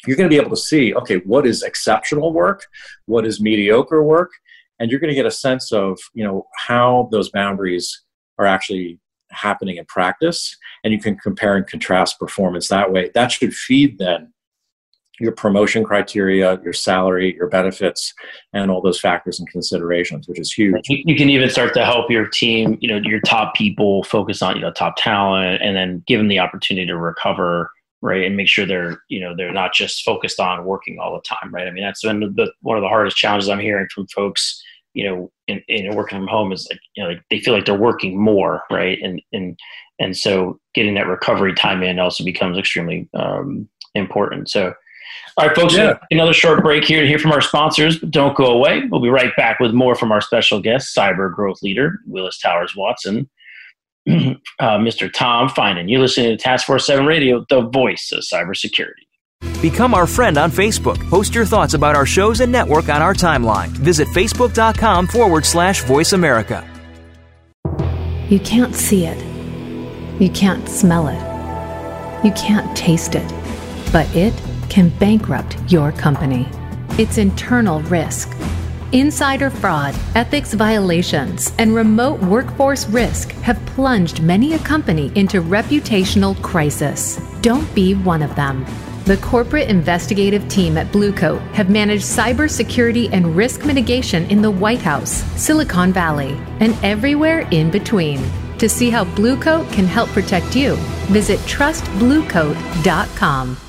you're going to be able to see okay what is exceptional work what is mediocre work and you're going to get a sense of you know how those boundaries are actually happening in practice and you can compare and contrast performance that way that should feed then your promotion criteria, your salary, your benefits, and all those factors and considerations, which is huge. You can even start to help your team, you know, your top people focus on, you know, top talent and then give them the opportunity to recover right? And make sure they're you know they're not just focused on working all the time right? I mean that's been the, one of the hardest challenges i'm hearing from folks you know in, in working from home is like you know like they feel like they're working more right? And and and so getting that recovery time in also becomes extremely um, important. So all right folks yeah. another short break here to hear from our sponsors but don't go away. We'll be right back with more from our special guest cyber growth leader willis towers watson uh, Mr. Tom Finan. You're listening to Task Force 7 Radio, the voice of cybersecurity. Become our friend on Facebook. Post your thoughts about our shows and network on our timeline. Visit facebook.com forward slash voice America. You can't see it. You can't smell it. You can't taste it. But it can bankrupt your company. It's internal risk Insider fraud, ethics violations, and remote workforce risk have plunged many a company into reputational crisis. Don't be one of them. The corporate investigative team at Bluecoat have managed cybersecurity and risk mitigation in the White House, Silicon Valley, and everywhere in between. To see how Bluecoat can help protect you, visit trustbluecoat.com.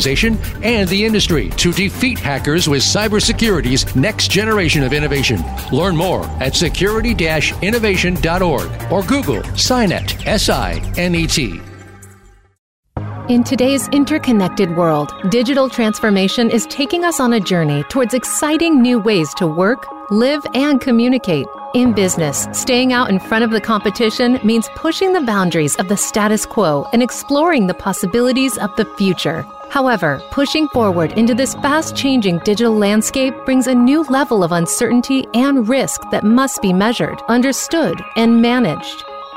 and the industry to defeat hackers with cybersecurity's next generation of innovation. Learn more at security security-innovation.org or Google SINET, S-I-N-E-T. In today's interconnected world, digital transformation is taking us on a journey towards exciting new ways to work, live, and communicate. In business, staying out in front of the competition means pushing the boundaries of the status quo and exploring the possibilities of the future. However, pushing forward into this fast changing digital landscape brings a new level of uncertainty and risk that must be measured, understood, and managed.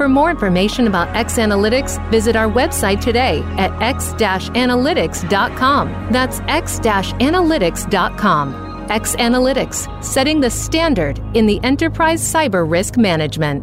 For more information about X Analytics, visit our website today at x-analytics.com. That's x-analytics.com. X Analytics, setting the standard in the enterprise cyber risk management.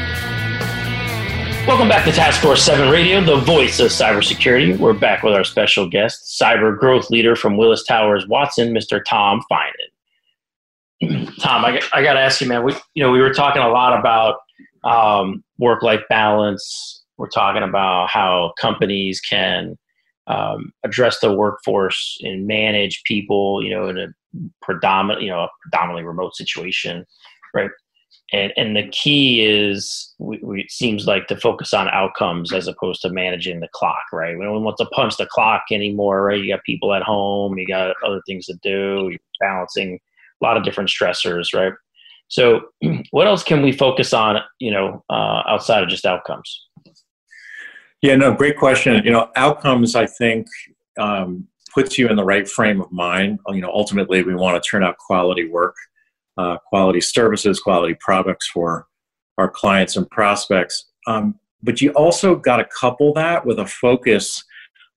Welcome back to Task Force 7 Radio, the voice of cybersecurity. We're back with our special guest, cyber growth leader from Willis Towers Watson, Mr. Tom Finan. Tom, I, I got to ask you, man. We, you know, we were talking a lot about um, work-life balance. We're talking about how companies can um, address the workforce and manage people, you know, in a predominant, you know, a predominantly remote situation, right? And and the key is we, we, it seems like to focus on outcomes as opposed to managing the clock right? We don't want to punch the clock anymore right? You got people at home you got other things to do you're balancing a lot of different stressors right? So what else can we focus on you know uh, outside of just outcomes? Yeah no great question. You know outcomes i think um, puts you in the right frame of mind. You know ultimately we want to turn out quality work uh, quality services, quality products for our clients and prospects. Um, but you also got to couple that with a focus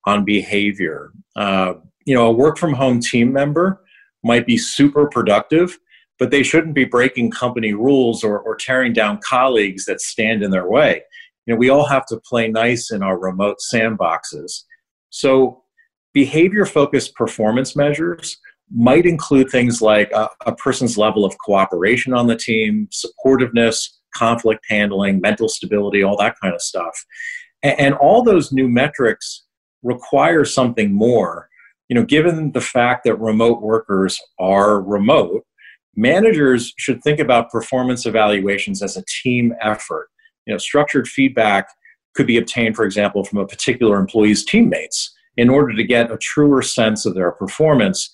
on behavior. Uh, you know, a work from home team member might be super productive, but they shouldn't be breaking company rules or, or tearing down colleagues that stand in their way. You know, we all have to play nice in our remote sandboxes. So, behavior focused performance measures might include things like a, a, person's level of cooperation on the team, supportiveness, conflict handling, mental stability, all that kind of stuff. And, and all those new metrics require something more. You know, given the fact that remote workers are remote, managers should think about performance evaluations as a team effort. You know, structured feedback could be obtained, for example, from a particular employee's teammates in order to get a truer sense of their performance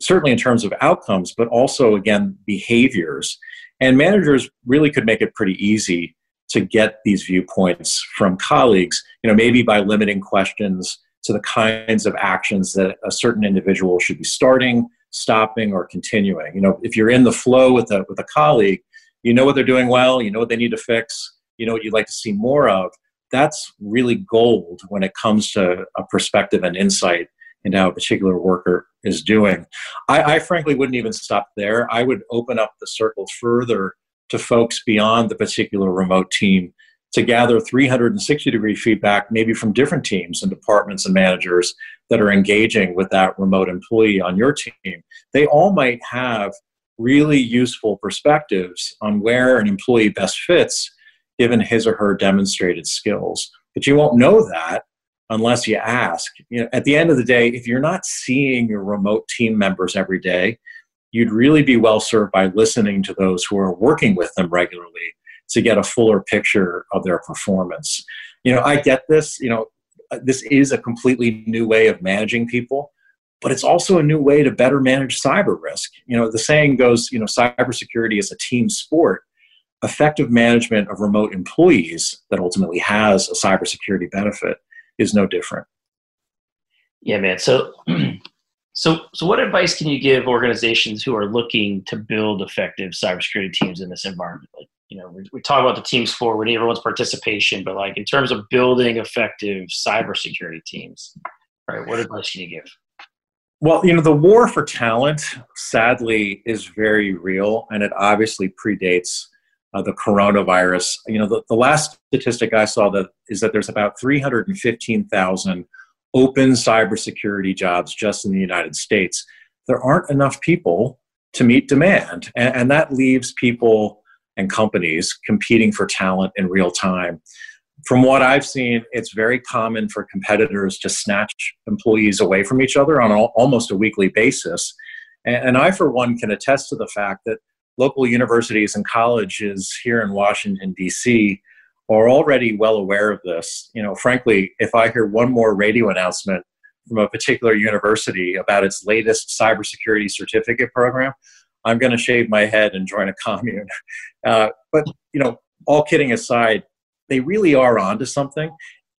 certainly in terms of outcomes, but also, again, behaviors. And managers really could make it pretty easy to get these viewpoints from colleagues, you know, maybe by limiting questions to the kinds of actions that a certain individual should be starting, stopping, or continuing. You know, if you're in the flow with a, with a colleague, you know what they're doing well, you know what they need to fix, you know what you'd like to see more of. That's really gold when it comes to a perspective and insight into how a particular worker is doing. I, I, frankly wouldn't even stop there. I would open up the circle further to folks beyond the particular remote team to gather 360 degree feedback, maybe from different teams and departments and managers that are engaging with that remote employee on your team. They all might have really useful perspectives on where an employee best fits given his or her demonstrated skills. But you won't know that unless you ask. You know, at the end of the day, if you're not seeing your remote team members every day, you'd really be well served by listening to those who are working with them regularly to get a fuller picture of their performance. You know, I get this, you know, uh, this is a completely new way of managing people, but it's also a new way to better manage cyber risk. You know, the saying goes, you know, cybersecurity is a team sport. Effective management of remote employees that ultimately has a cybersecurity benefit is no different. Yeah, man. So So, so what advice can you give organizations who are looking to build effective cybersecurity teams in this environment? Like, you know, we, we talk about the teams we need everyone's participation, but like in terms of building effective cybersecurity teams, right? What advice can you give? Well, you know, the war for talent, sadly, is very real, and it obviously predates uh, the coronavirus. You know, the, the last statistic I saw that is that there's about 315,000 open cybersecurity jobs just in the United States. There aren't enough people to meet demand, and, and that leaves people and companies competing for talent in real time. From what I've seen, it's very common for competitors to snatch employees away from each other on al- almost a weekly basis. And, and I, for one, can attest to the fact that local universities and colleges here in Washington, D.C., are already well aware of this. You know, frankly, if I hear one more radio announcement from a particular university about its latest cybersecurity certificate program, I'm going to shave my head and join a commune. Uh, but you know, all kidding aside, they really are onto something.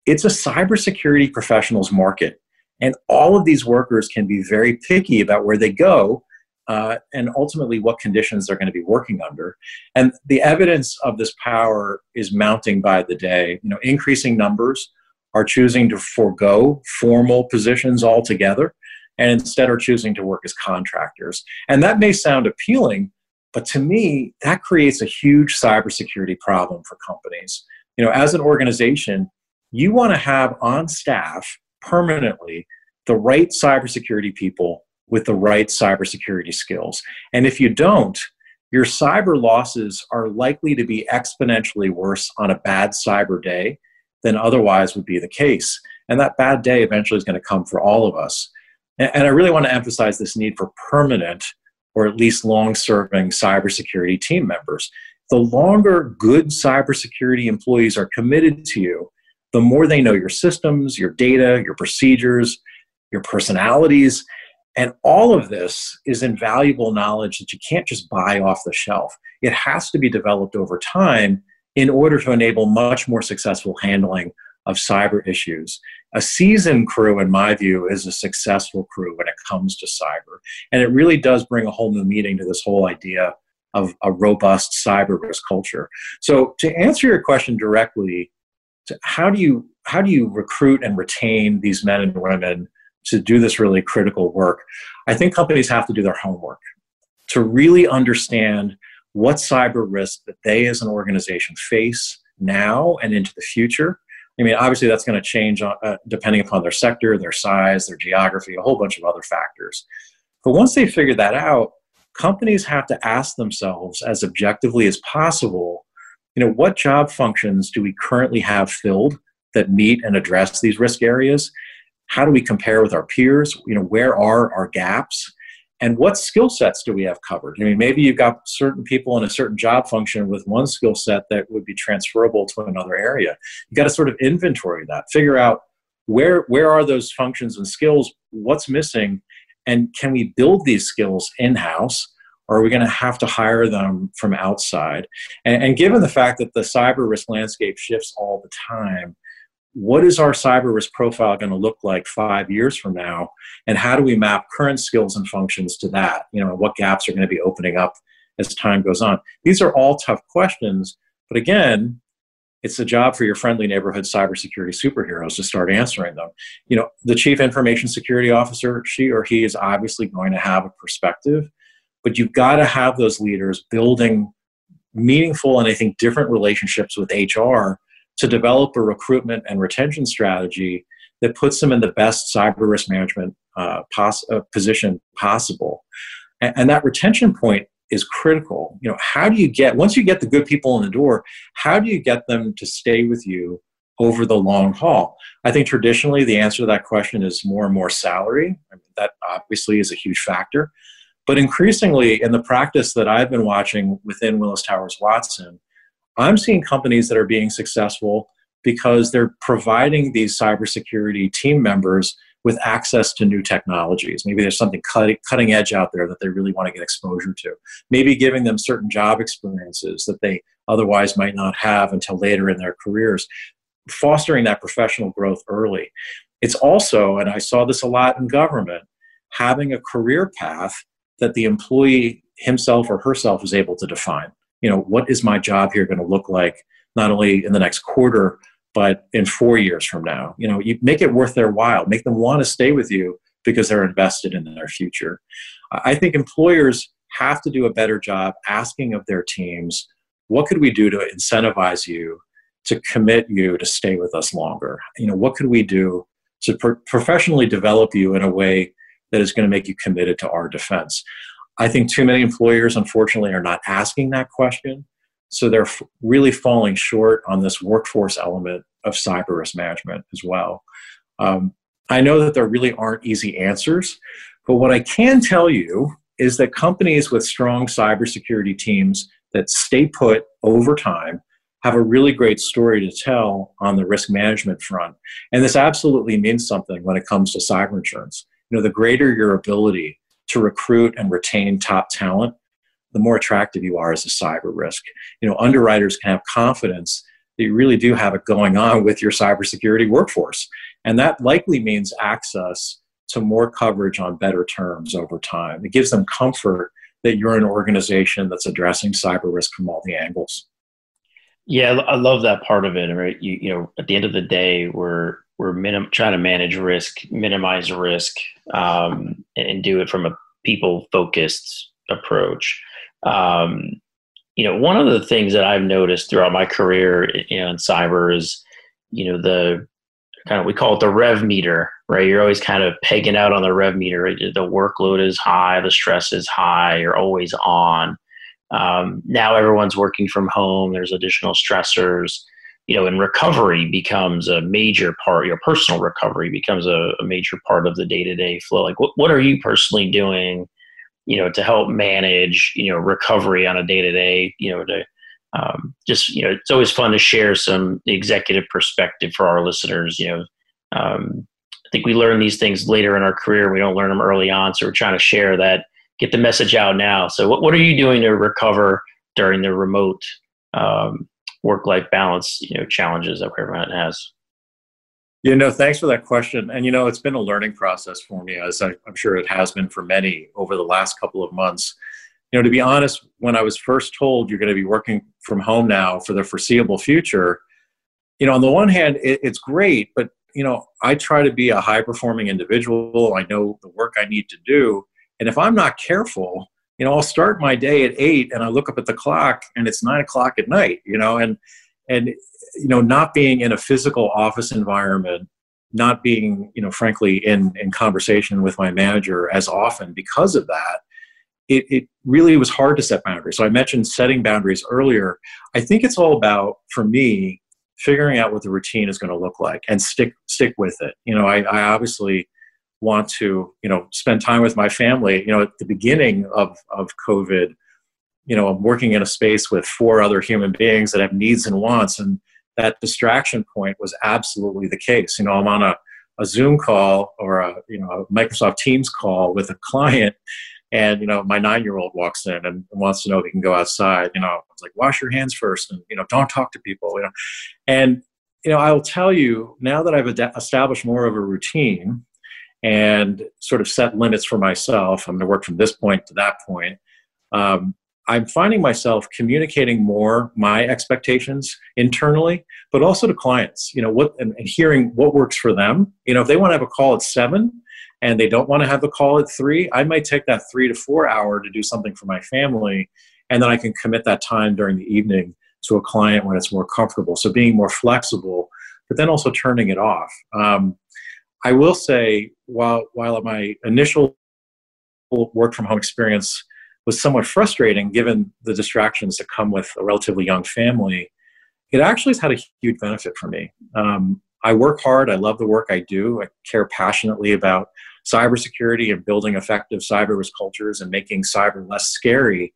It's a cybersecurity professionals market, and all of these workers can be very picky about where they go uh, and ultimately what conditions they're going to be working under. And the evidence of this power is mounting by the day. You know, increasing numbers are choosing to forego formal positions altogether and instead are choosing to work as contractors. And that may sound appealing, but to me, that creates a huge cybersecurity problem for companies. You know, as an organization, you want to have on staff permanently the right cybersecurity people with the right cybersecurity skills. And if you don't, your cyber losses are likely to be exponentially worse on a bad cyber day than otherwise would be the case. And that bad day eventually is going to come for all of us. And I really want to emphasize this need for permanent or at least long serving cybersecurity team members. The longer good cybersecurity employees are committed to you, the more they know your systems, your data, your procedures, your personalities, and all of this is invaluable knowledge that you can't just buy off the shelf. It has to be developed over time in order to enable much more successful handling of cyber issues. A seasoned crew, in my view, is a successful crew when it comes to cyber. And it really does bring a whole new meaning to this whole idea of a robust cyber risk culture. So to answer your question directly, how do you how do you recruit and retain these men and women to do this really critical work, I think companies have to do their homework to really understand what cyber risk that they as an organization face now and into the future. I mean, obviously, that's going to change uh, depending upon their sector, their size, their geography, a whole bunch of other factors. But once they figure that out, companies have to ask themselves as objectively as possible you know what job functions do we currently have filled that meet and address these risk areas how do we compare with our peers? You know where are our gaps? And what skill sets do we have covered? I mean maybe you've got certain people in a certain job function with one skill set that would be transferable to another area. You've got to sort of inventory that figure out where where are those functions and skills what's missing and can we build these skills in house or are we going to have to hire them from outside? And, and given the fact that the cyber risk landscape shifts all the time what is our cyber risk profile going to look like five years from now? And how do we map current skills and functions to that? You know what gaps are going to be opening up as time goes on? These are all tough questions but again it's a job for your friendly neighborhood cybersecurity superheroes to start answering them. You know the chief information security officer she or he is obviously going to have a perspective but you've got to have those leaders building meaningful and i think different relationships with hr to develop a recruitment and retention strategy that puts them in the best cyber risk management uh, pos- uh, position possible. And, and that retention point is critical. You know, how do you get once you get the good people in the door, how do you get them to stay with you over the long haul? I think traditionally the answer to that question is more and more salary. I mean, that obviously is a huge factor. But increasingly, in the practice that I've been watching within Willis Towers Watson, I'm seeing companies that are being successful because they're providing these cybersecurity team members with access to new technologies. Maybe there's something cutting, edge out there that they really want to get exposure to. Maybe giving them certain job experiences that they otherwise might not have until later in their careers. Fostering that professional growth early. It's also, and I saw this a lot in government, having a career path that the employee himself or herself is able to define. You know, what is my job here going to look like, not only in the next quarter, but in four years from now? You know, you make it worth their while, make them want to stay with you because they're invested in their future. I think employers have to do a better job asking of their teams, what could we do to incentivize you to commit you to stay with us longer? You know, what could we do to pro- professionally develop you in a way that is going to make you committed to our defense? I think too many employers, unfortunately, are not asking that question. So they're f- really falling short on this workforce element of cyber risk management as well. Um, I know that there really aren't easy answers, but what I can tell you is that companies with strong cybersecurity teams that stay put over time have a really great story to tell on the risk management front. And this absolutely means something when it comes to cyber insurance. You know, the greater your ability to recruit and retain top talent, the more attractive you are as a cyber risk. You know, underwriters can have confidence that you really do have it going on with your cybersecurity workforce. And that likely means access to more coverage on better terms over time. It gives them comfort that you're an organization that's addressing cyber risk from all the angles. Yeah, I love that part of it. Right, you, you know, at the end of the day, we're we're minim- trying to manage risk, minimize risk, um, and do it from a people focused approach. Um, you know, one of the things that I've noticed throughout my career you know, in cyber is, you know, the kind of we call it the rev meter, right? You're always kind of pegging out on the rev meter. The workload is high, the stress is high, you're always on. Um, now everyone's working from home. There's additional stressors, you know, and recovery becomes a major part. Your personal recovery becomes a, a major part of the day to day flow. Like, what what are you personally doing, you know, to help manage, you know, recovery on a day to day, you know, to um, just you know, it's always fun to share some executive perspective for our listeners. You know, um, I think we learn these things later in our career. We don't learn them early on, so we're trying to share that, get the message out now. So, what what are you doing to recover during the remote um, work life balance you know challenges that everyone has? You know, thanks for that question. And you know, it's been a learning process for me, as I'm sure it has been for many over the last couple of months you know, to be honest, when I was first told you're going to be working from home now for the foreseeable future, you know, on the one hand, it, it's great, but you know, I try to be a high performing individual. I know the work I need to do, and if I'm not careful, you know, I'll start my day at eight, and I look up at the clock, and it's nine o'clock at night. You know, and and you know, not being in a physical office environment not being you know frankly in in conversation with my manager as often because of that it, it really was hard to set boundaries. So I mentioned setting boundaries earlier. I think it's all about, for me, figuring out what the routine is going to look like and stick stick with it. You know, I, I obviously want to you know spend time with my family. You know, at the beginning of of COVID, you know, I'm working in a space with four other human beings that have needs and wants, and that distraction point was absolutely the case. You know, I'm on a a Zoom call or a you know a Microsoft Teams call with a client and you know my nine year old walks in and wants to know if he can go outside you know it's like wash your hands first and you know don't talk to people you know and you know i will tell you now that i've established more of a routine and sort of set limits for myself i'm going to work from this point to that point um, i'm finding myself communicating more my expectations internally but also to clients you know what and, and hearing what works for them you know if they want to have a call at seven and they don't want to have the call at three, I might take that three to four hour to do something for my family. And then I can commit that time during the evening to a client when it's more comfortable. So being more flexible, but then also turning it off. Um, I will say, while, while my initial work from home experience was somewhat frustrating given the distractions that come with a relatively young family, it actually has had a huge benefit for me. Um, I work hard. I love the work I do. I care passionately about cybersecurity and building effective cyber risk cultures and making cyber less scary.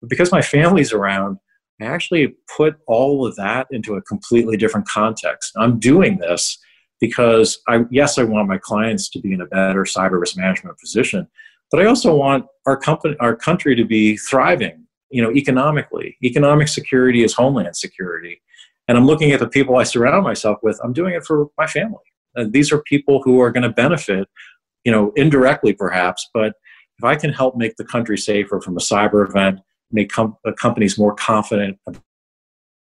But because my family's around, I actually put all of that into a completely different context. I'm doing this because I, yes, I want my clients to be in a better cyber risk management position, but I also want our company, our country to be thriving, you know, economically. Economic security is homeland security. And I'm looking at the people I surround myself with, I'm doing it for my family. These are people who are going to benefit you know, indirectly perhaps, but if I can help make the country safer from a cyber event, make com- uh, companies more confident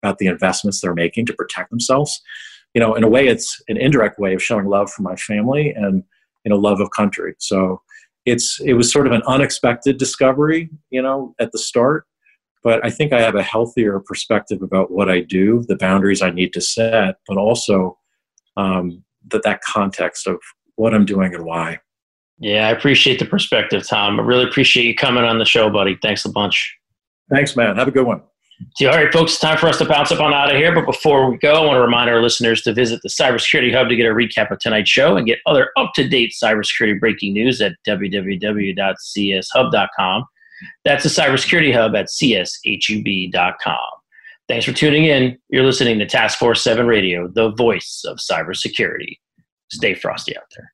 about the investments they're making to protect themselves, you know, in a way, it's an indirect way of showing love for my family and you know love of country. So it's it was sort of an unexpected discovery, you know, at the start. But I think I have a healthier perspective about what I do, the boundaries I need to set, but also um, that that context of what I'm doing and why. Yeah, I appreciate the perspective, Tom. I really appreciate you coming on the show, buddy. Thanks a bunch. Thanks, man. Have a good one. All right, folks, time for us to bounce up on out of here. But before we go, I want to remind our listeners to visit the Cybersecurity Hub to get a recap of tonight's show and get other up to date cybersecurity breaking news at www.cshub.com. That's the Cybersecurity Hub at cshub.com. Thanks for tuning in. You're listening to Task Force 7 Radio, the voice of cybersecurity. Stay frosty out there.